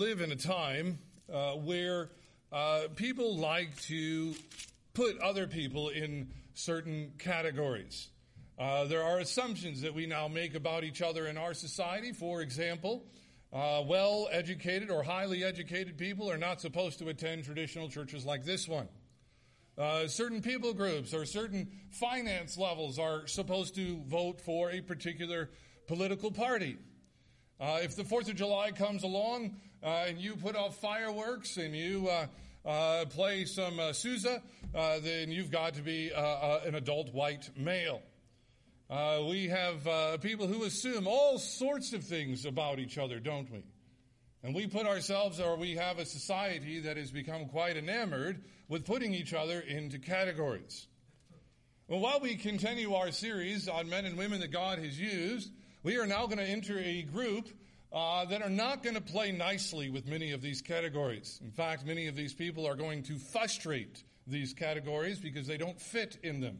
live in a time uh, where uh, people like to put other people in certain categories. Uh, there are assumptions that we now make about each other in our society. For example, uh, well educated or highly educated people are not supposed to attend traditional churches like this one. Uh, certain people groups or certain finance levels are supposed to vote for a particular political party. Uh, if the 4th of July comes along and you put off fireworks and you uh, uh, play some uh, Sousa, then you've got to be an adult white male. we have people who assume all sorts of things about each other, don't we? And we put ourselves, or we have a society that has become quite enamored with putting each other into categories. Well, while we continue our series on men and women that God has used, we are now going to enter a group uh, that are not going to play nicely with many of these categories. In fact, many of these people are going to frustrate these categories because they don't fit in them.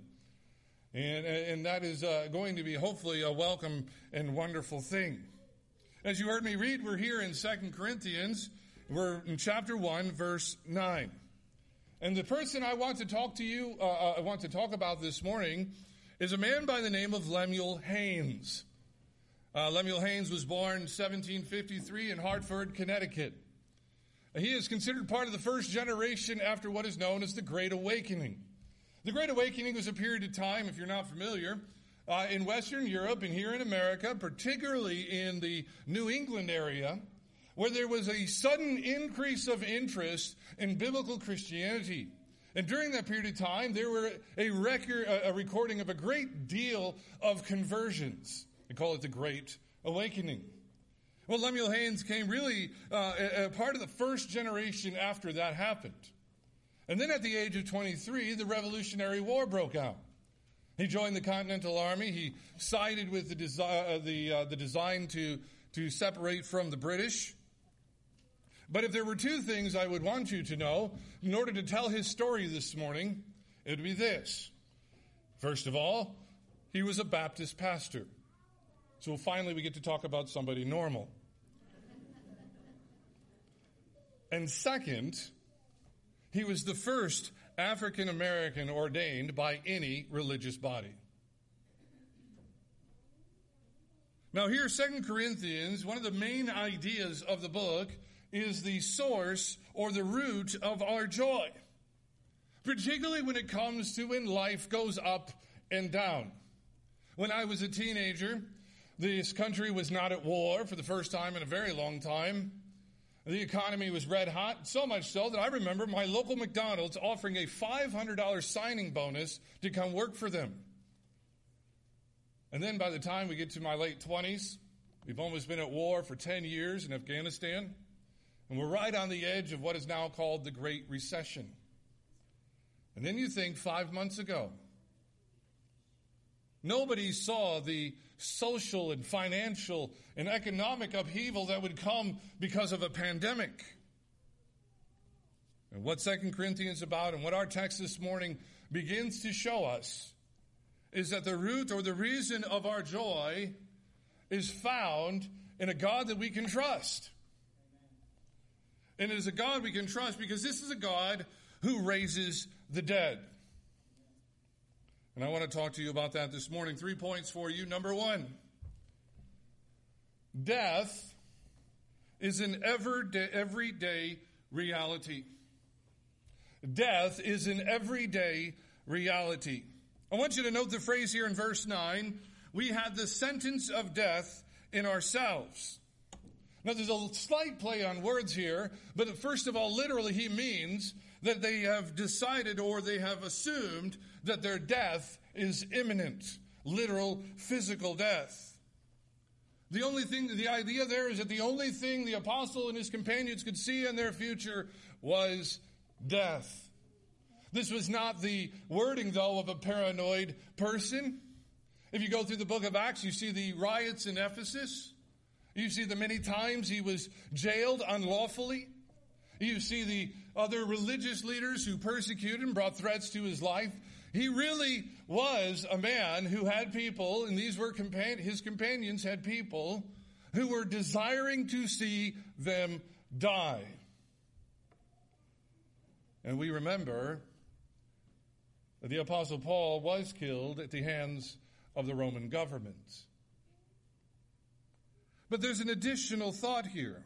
And, and that is uh, going to be hopefully a welcome and wonderful thing. As you heard me read, we're here in 2 Corinthians. We're in chapter 1, verse 9. And the person I want to talk to you, uh, uh I want to talk about this morning, is a man by the name of Lemuel Haynes. Uh, Lemuel Haynes was born 1753 in Hartford, Connecticut. He is considered part of the first generation after what is known as the Great Awakening. The Great Awakening was a period of time, if you're not familiar, uh, in Western Europe and here in America, particularly in the New England area, where there was a sudden increase of interest in biblical Christianity. And during that period of time, there were a record, a recording of a great deal of conversions. They call it the Great Awakening. Well, Lemuel Haynes came really uh, a, part of the first generation after that happened. And then at the age of 23, the Revolutionary War broke out. He joined the Continental Army. He sided with the, desi- uh, the, uh, the design to, to separate from the British. But if there were two things I would want you to know in order to tell his story this morning, it would be this. First of all, he was a Baptist pastor. So finally, we get to talk about somebody normal. And second, he was the first African American ordained by any religious body. Now, here, Second Corinthians, one of the main ideas of the book is the source or the root of our joy, particularly when it comes to when life goes up and down. When I was a teenager, this country was not at war for the first time in a very long time. The economy was red hot, so much so that I remember my local McDonald's offering a $500 signing bonus to come work for them. And then by the time we get to my late 20s, we've almost been at war for 10 years in Afghanistan, and we're right on the edge of what is now called the Great Recession. And then you think five months ago, Nobody saw the social and financial and economic upheaval that would come because of a pandemic. And what Second Corinthians is about and what our text this morning begins to show us is that the root or the reason of our joy is found in a God that we can trust. And it is a God we can trust because this is a God who raises the dead. And I want to talk to you about that this morning. Three points for you. Number one, death is an everyday reality. Death is an everyday reality. I want you to note the phrase here in verse 9 we had the sentence of death in ourselves. Now, there's a slight play on words here, but first of all, literally, he means that they have decided or they have assumed that their death is imminent, literal physical death. The only thing, the idea there is that the only thing the apostle and his companions could see in their future was death. This was not the wording, though, of a paranoid person. If you go through the book of Acts, you see the riots in Ephesus. You see the many times he was jailed unlawfully. You see the other religious leaders who persecuted and brought threats to his life. He really was a man who had people, and these were his companions had people who were desiring to see them die. And we remember that the Apostle Paul was killed at the hands of the Roman government. But there's an additional thought here.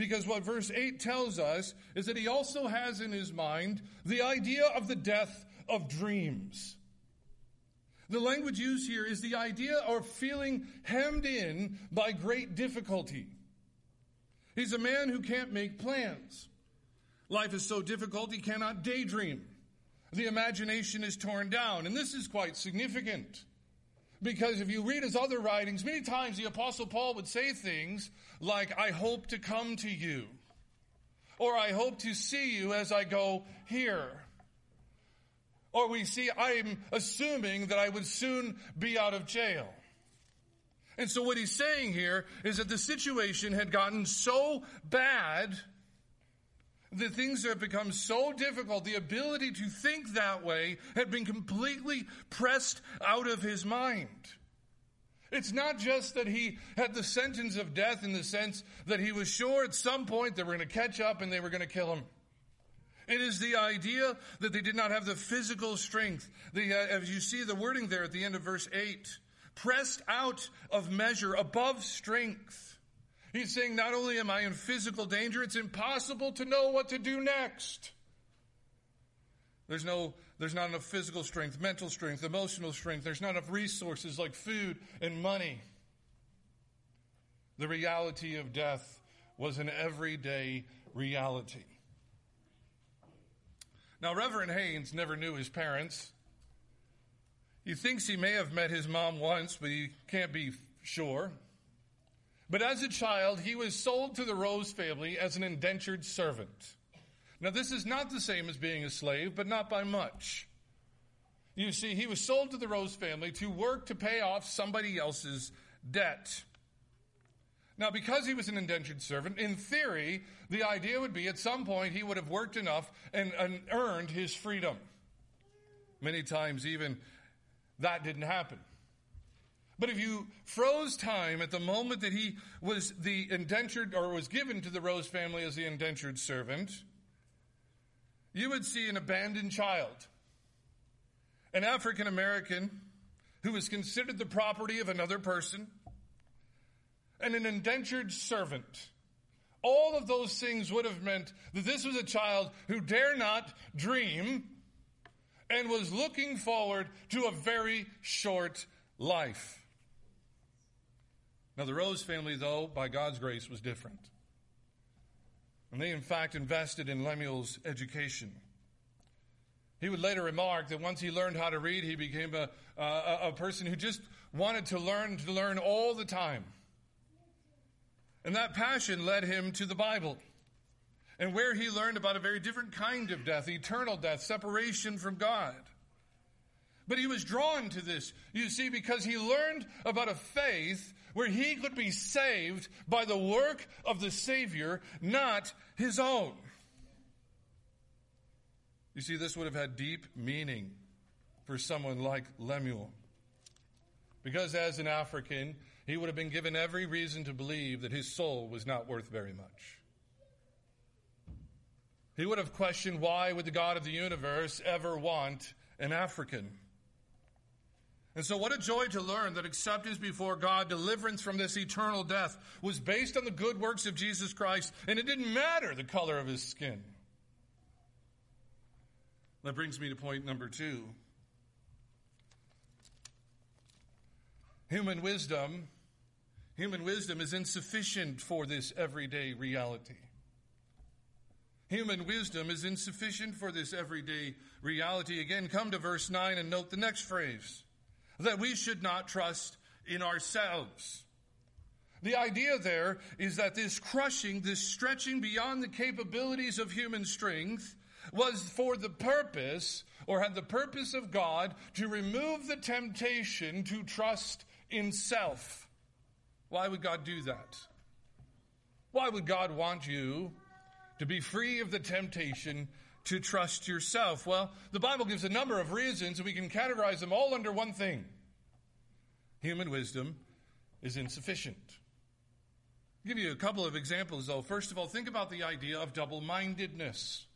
Because what verse 8 tells us is that he also has in his mind the idea of the death of dreams. The language used here is the idea of feeling hemmed in by great difficulty. He's a man who can't make plans. Life is so difficult he cannot daydream. The imagination is torn down. And this is quite significant. Because if you read his other writings, many times the Apostle Paul would say things like, I hope to come to you. Or I hope to see you as I go here. Or we see, I'm assuming that I would soon be out of jail. And so what he's saying here is that the situation had gotten so bad, the things that have become so difficult, the ability to think that way had been completely pressed out of his mind. It's not just that he had the sentence of death in the sense that he was sure at some point they were going to catch up and they were going to kill him. It is the idea that they did not have the physical strength. The, uh, as you see the wording there at the end of verse 8, pressed out of measure, above strength. He's saying, not only am I in physical danger, it's impossible to know what to do next. There's no, there's not enough physical strength, mental strength, emotional strength. There's not enough resources like food and money. The reality of death was an everyday reality. Now, Reverend Haynes never knew his parents. He thinks he may have met his mom once, but he can't be sure. But as a child, he was sold to the Rose family as an indentured servant. Now, this is not the same as being a slave, but not by much. You see, he was sold to the Rose family to work to pay off somebody else's debt. Now, because he was an indentured servant, in theory, the idea would be at some point he would have worked enough and, and earned his freedom. Many times, even that didn't happen. But if you froze time at the moment that he was the indentured or was given to the Rose family as the indentured servant, you would see an abandoned child, an African American who was considered the property of another person and an indentured servant. All of those things would have meant that this was a child who dare not dream and was looking forward to a very short life. Now, the Rose family, though, by God's grace, was different. And they, in fact, invested in Lemuel's education. He would later remark that once he learned how to read, he became a, a, a person who just wanted to learn, to learn all the time. And that passion led him to the Bible, and where he learned about a very different kind of death, eternal death, separation from God. But he was drawn to this, you see, because he learned about a faith where he could be saved by the work of the Savior, not his own. You see, this would have had deep meaning for someone like Lemuel. Because as an African, he would have been given every reason to believe that his soul was not worth very much. He would have questioned why would the God of the universe ever want an African? And so, what a joy to learn that acceptance before God, deliverance from this eternal death, was based on the good works of Jesus Christ, and it didn't matter the color of his skin. That brings me to point number two. Human wisdom Human wisdom is insufficient for this everyday reality. Human wisdom is insufficient for this everyday reality. Again, come to verse 9 and note the next phrase that we should not trust in ourselves. The idea there is that this crushing, this stretching beyond the capabilities of human strength was for the purpose, or had the purpose of God, to remove the temptation to trust in self. Why would God do that? Why would God want you to be free of the temptation to trust yourself? Well, the Bible gives a number of reasons, and we can categorize them all under one thing human wisdom is insufficient. I'll give you a couple of examples, though. First of all, think about the idea of double mindedness.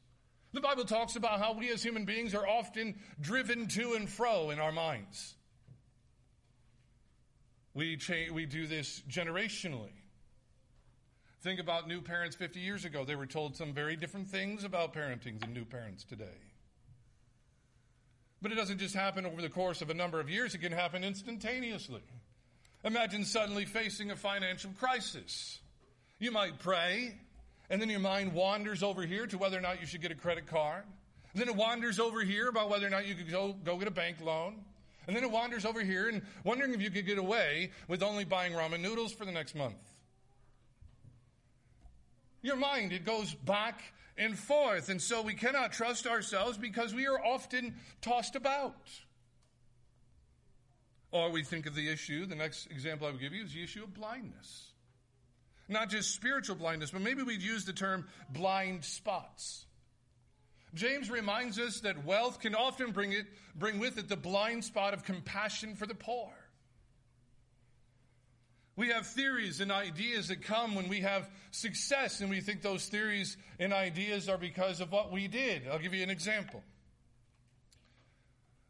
The Bible talks about how we as human beings are often driven to and fro in our minds. We, cha- we do this generationally. Think about new parents 50 years ago. They were told some very different things about parenting than new parents today. But it doesn't just happen over the course of a number of years, it can happen instantaneously. Imagine suddenly facing a financial crisis. You might pray, and then your mind wanders over here to whether or not you should get a credit card. And then it wanders over here about whether or not you could go, go get a bank loan. And then it wanders over here and wondering if you could get away with only buying ramen noodles for the next month. Your mind, it goes back and forth. And so we cannot trust ourselves because we are often tossed about. Or we think of the issue, the next example I would give you is the issue of blindness. Not just spiritual blindness, but maybe we'd use the term blind spots. James reminds us that wealth can often bring, it, bring with it the blind spot of compassion for the poor. We have theories and ideas that come when we have success, and we think those theories and ideas are because of what we did. I'll give you an example.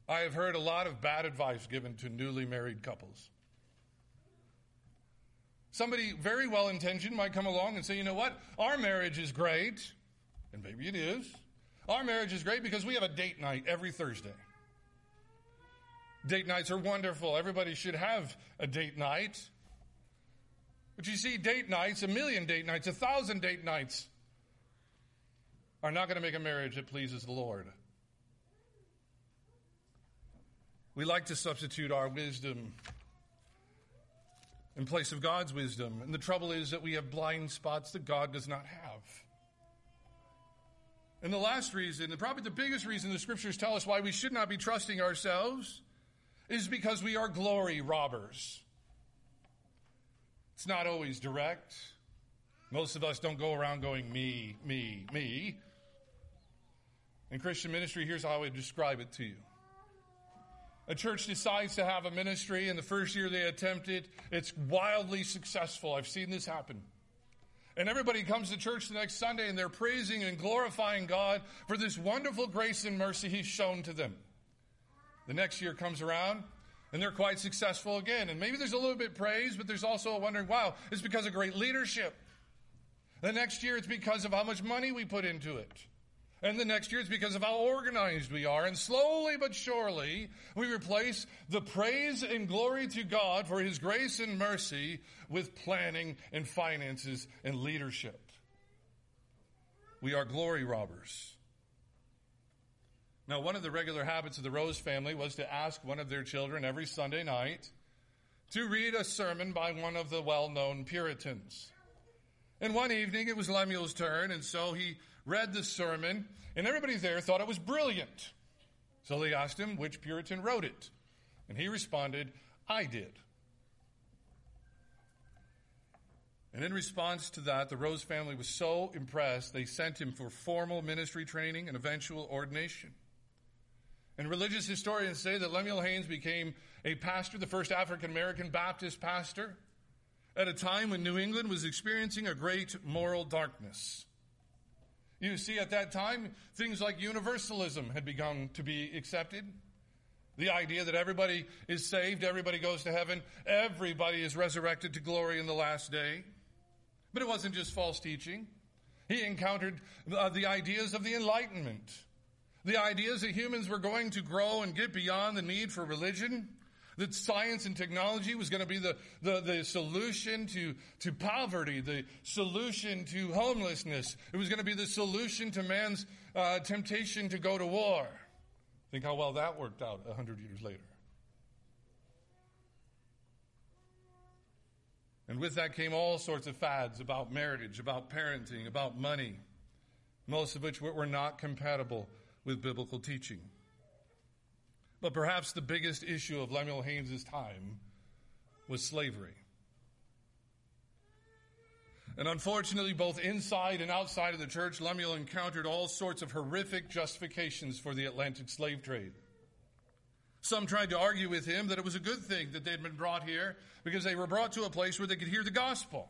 I have heard a lot of bad advice given to newly married couples. Somebody very well intentioned might come along and say, you know what? Our marriage is great, and maybe it is. Our marriage is great because we have a date night every Thursday. Date nights are wonderful. Everybody should have a date night. But you see, date nights, a million date nights, a thousand date nights, are not going to make a marriage that pleases the Lord. We like to substitute our wisdom in place of God's wisdom. And the trouble is that we have blind spots that God does not have. And the last reason, and probably the biggest reason the scriptures tell us why we should not be trusting ourselves, is because we are glory robbers. It's not always direct. Most of us don't go around going, me, me, me. In Christian ministry, here's how I would describe it to you. A church decides to have a ministry, and the first year they attempt it, it's wildly successful. I've seen this happen. And everybody comes to church the next Sunday and they're praising and glorifying God for this wonderful grace and mercy He's shown to them. The next year comes around and they're quite successful again. And maybe there's a little bit praise, but there's also a wondering, wow, it's because of great leadership. The next year, it's because of how much money we put into it. And the next year, it's because of how organized we are. And slowly but surely, we replace the praise and glory to God for His grace and mercy with planning and finances and leadership. We are glory robbers. Now, one of the regular habits of the Rose family was to ask one of their children every Sunday night to read a sermon by one of the well known Puritans. And one evening it was Lemuel's turn, and so he read the sermon, and everybody there thought it was brilliant. So they asked him which Puritan wrote it. And he responded, I did. And in response to that, the Rose family was so impressed, they sent him for formal ministry training and eventual ordination. And religious historians say that Lemuel Haynes became a pastor, the first African American Baptist pastor, at a time when New England was experiencing a great moral darkness. You see, at that time, things like universalism had begun to be accepted. The idea that everybody is saved, everybody goes to heaven, everybody is resurrected to glory in the last day. But it wasn't just false teaching. He encountered uh, the ideas of the Enlightenment the ideas that humans were going to grow and get beyond the need for religion, that science and technology was going to be the, the, the, solution to, to poverty, the solution to homelessness. It was going to be the solution to man's uh, temptation to go to war. Think how well that worked out a hundred years later. And with that came all sorts of fads about marriage, about parenting, about money, most of which were not compatible with biblical teaching. But perhaps the biggest issue of Lemuel Haynes' time was slavery. And unfortunately, both inside and outside of the church, Lemuel encountered all sorts of horrific justifications for the Atlantic slave trade. Some tried to argue with him that it was a good thing that they'd been brought here because they were brought to a place where they could hear the gospel.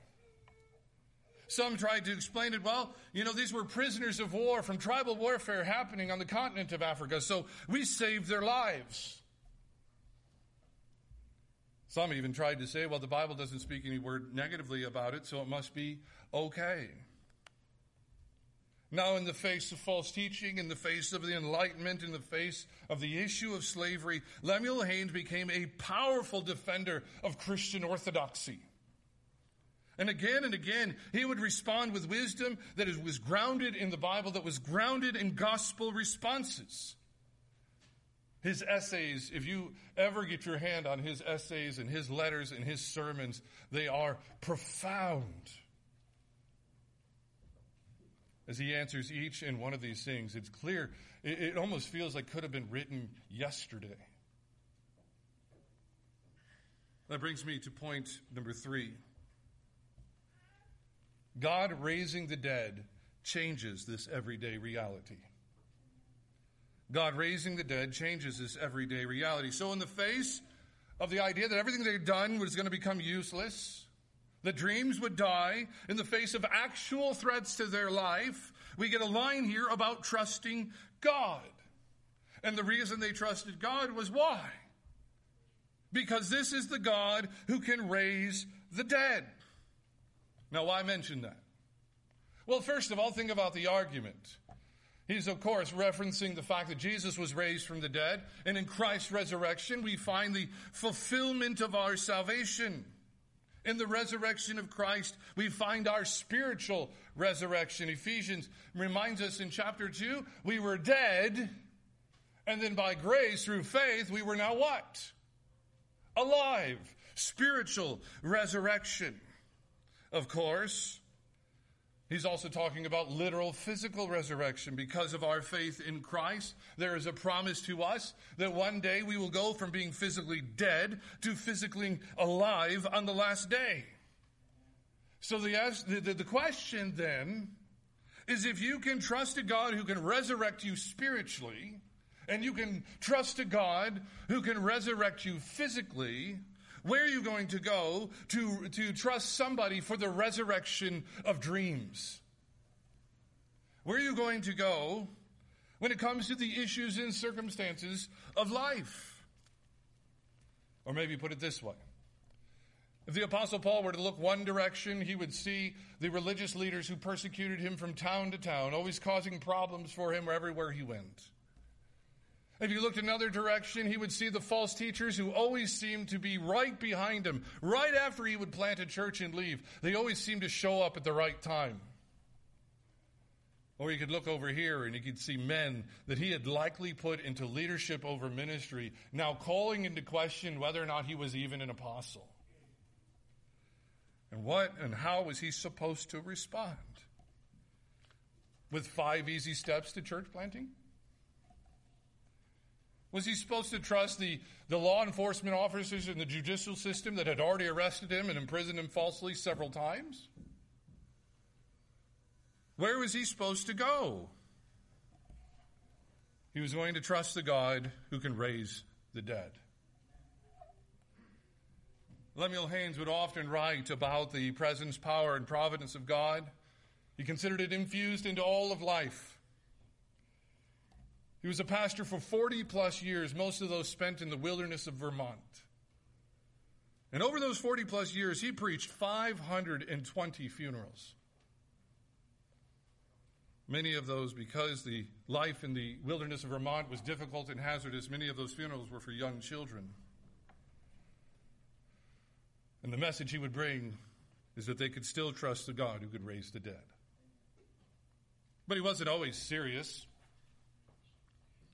Some tried to explain it, well, you know, these were prisoners of war from tribal warfare happening on the continent of Africa, so we saved their lives. Some even tried to say, well, the Bible doesn't speak any word negatively about it, so it must be okay. Now, in the face of false teaching, in the face of the Enlightenment, in the face of the issue of slavery, Lemuel Haynes became a powerful defender of Christian orthodoxy. And again and again, he would respond with wisdom that was grounded in the Bible, that was grounded in gospel responses. His essays, if you ever get your hand on his essays and his letters and his sermons, they are profound. As he answers each and one of these things, it's clear, it, it almost feels like could have been written yesterday. That brings me to point number three. God raising the dead changes this everyday reality. God raising the dead changes this everyday reality. So, in the face of the idea that everything they'd done was going to become useless, the dreams would die, in the face of actual threats to their life, we get a line here about trusting God. And the reason they trusted God was why? Because this is the God who can raise the dead. Now, why mention that? Well, first of all, think about the argument. He's, of course, referencing the fact that Jesus was raised from the dead, and in Christ's resurrection, we find the fulfillment of our salvation. In the resurrection of Christ, we find our spiritual resurrection. Ephesians reminds us in chapter 2 we were dead, and then by grace, through faith, we were now what? Alive. Spiritual resurrection. Of course, He's also talking about literal physical resurrection. Because of our faith in Christ, there is a promise to us that one day we will go from being physically dead to physically alive on the last day. So the, the, the question then is if you can trust a God who can resurrect you spiritually, and you can trust a God who can resurrect you physically, where are you going to go to, to trust somebody for the resurrection of dreams? Where are you going to go when it comes to the issues and circumstances of life? Or maybe put it this way. If the Apostle Paul were to look one direction, he would see the religious leaders who persecuted him from town to town, always causing problems for him everywhere he went. If you looked another direction, he would see the false teachers who always seemed to be right behind him, right after he would plant a church and leave. They always seemed to show up at the right time. Or you could look over here and you could see men that he had likely put into leadership over ministry, now calling into question whether or not he was even an apostle. And what and how was he supposed to respond? With five easy steps to church planting? Was he supposed to trust the, the law enforcement officers in the judicial system that had already arrested him and imprisoned him falsely several times? Where was he supposed to go? He was going to trust the God who can raise the dead. Lemuel Haynes would often write about the presence, power, and providence of God. He considered it infused into all of life. He was a pastor for 40 plus years, most of those spent in the wilderness of Vermont. And over those 40 plus years, he preached 520 funerals. Many of those, because the life in the wilderness of Vermont was difficult and hazardous, many of those funerals were for young children. And the message he would bring is that they could still trust the God who could raise the dead. But he wasn't always serious.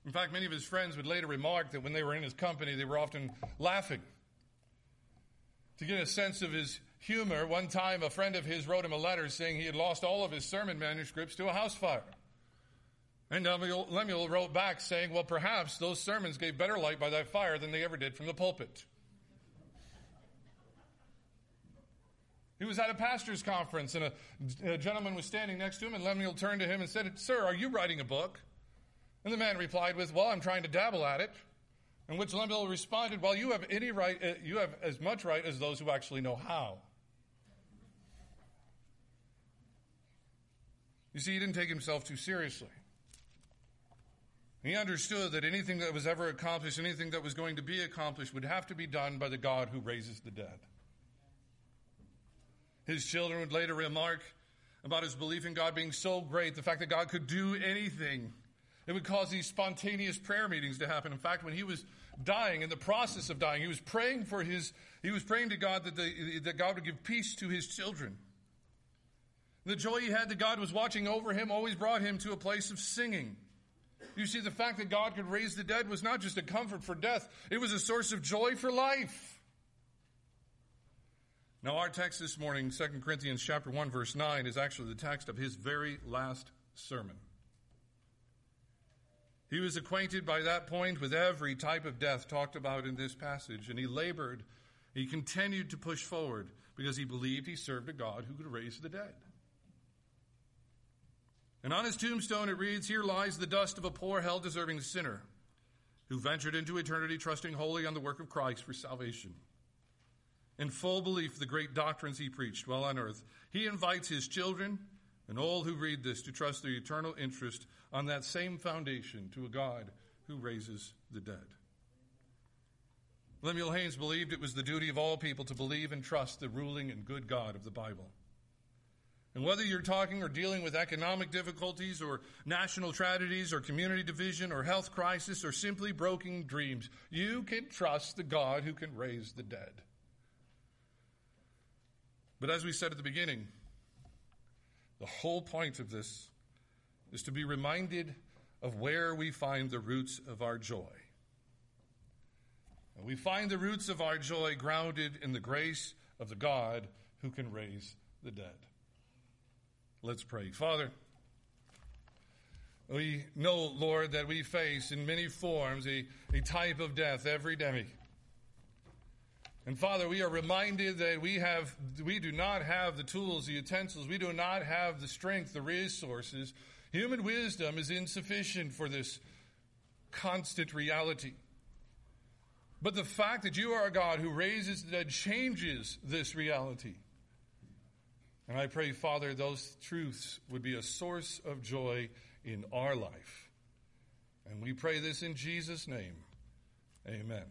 In fact, many of his friends would later remark that when they were in his company, they were often laughing. To get a sense of his humor, one time a friend of his wrote him a letter saying he had lost all of his sermon manuscripts to a house fire. And Lemuel wrote back saying, Well, perhaps those sermons gave better light by that fire than they ever did from the pulpit. He was at a pastor's conference, and a, a gentleman was standing next to him, and Lemuel turned to him and said, Sir, are you writing a book? And the man replied with, Well, I'm trying to dabble at it. And which Lemuel responded, Well, you have any right, uh, you have as much right as those who actually know how. You see, he didn't take himself too seriously. He understood that anything that was ever accomplished, anything that was going to be accomplished, would have to be done by the God who raises the dead. His children would later remark about his belief in God being so great, the fact that God could do anything. It would cause these spontaneous prayer meetings to happen. In fact, when he was dying, in the process of dying, he was praying for his, he was praying to God that, the, that God would give peace to his children. The joy he had that God was watching over him always brought him to a place of singing. You see, the fact that God could raise the dead was not just a comfort for death, it was a source of joy for life. Now, our text this morning, 2 Corinthians chapter 1, verse 9, is actually the text of his very last sermon. He was acquainted by that point with every type of death talked about in this passage, and he labored, he continued to push forward because he believed he served a God who could raise the dead. And on his tombstone it reads, Here lies the dust of a poor, hell deserving sinner who ventured into eternity trusting wholly on the work of Christ for salvation. In full belief of the great doctrines he preached while on earth, he invites his children and all who read this to trust their eternal interest on that same foundation to a God who raises the dead. Lemuel Haynes believed it was the duty of all people to believe and trust the ruling and good God of the Bible. And whether you're talking or dealing with economic difficulties or national tragedies or community division or health crisis or simply broken dreams, you can trust the God who can raise the dead. But as we said at the beginning, the whole point of this is to be reminded of where we find the roots of our joy. And we find the roots of our joy grounded in the grace of the God who can raise the dead. Let's pray. Father, we know, Lord, that we face in many forms a, a type of death every day. And Father, we are reminded that we have we do not have the tools, the utensils, we do not have the strength, the resources. Human wisdom is insufficient for this constant reality. But the fact that you are a God who raises the dead changes this reality. And I pray, Father, those truths would be a source of joy in our life. And we pray this in Jesus' name. Amen.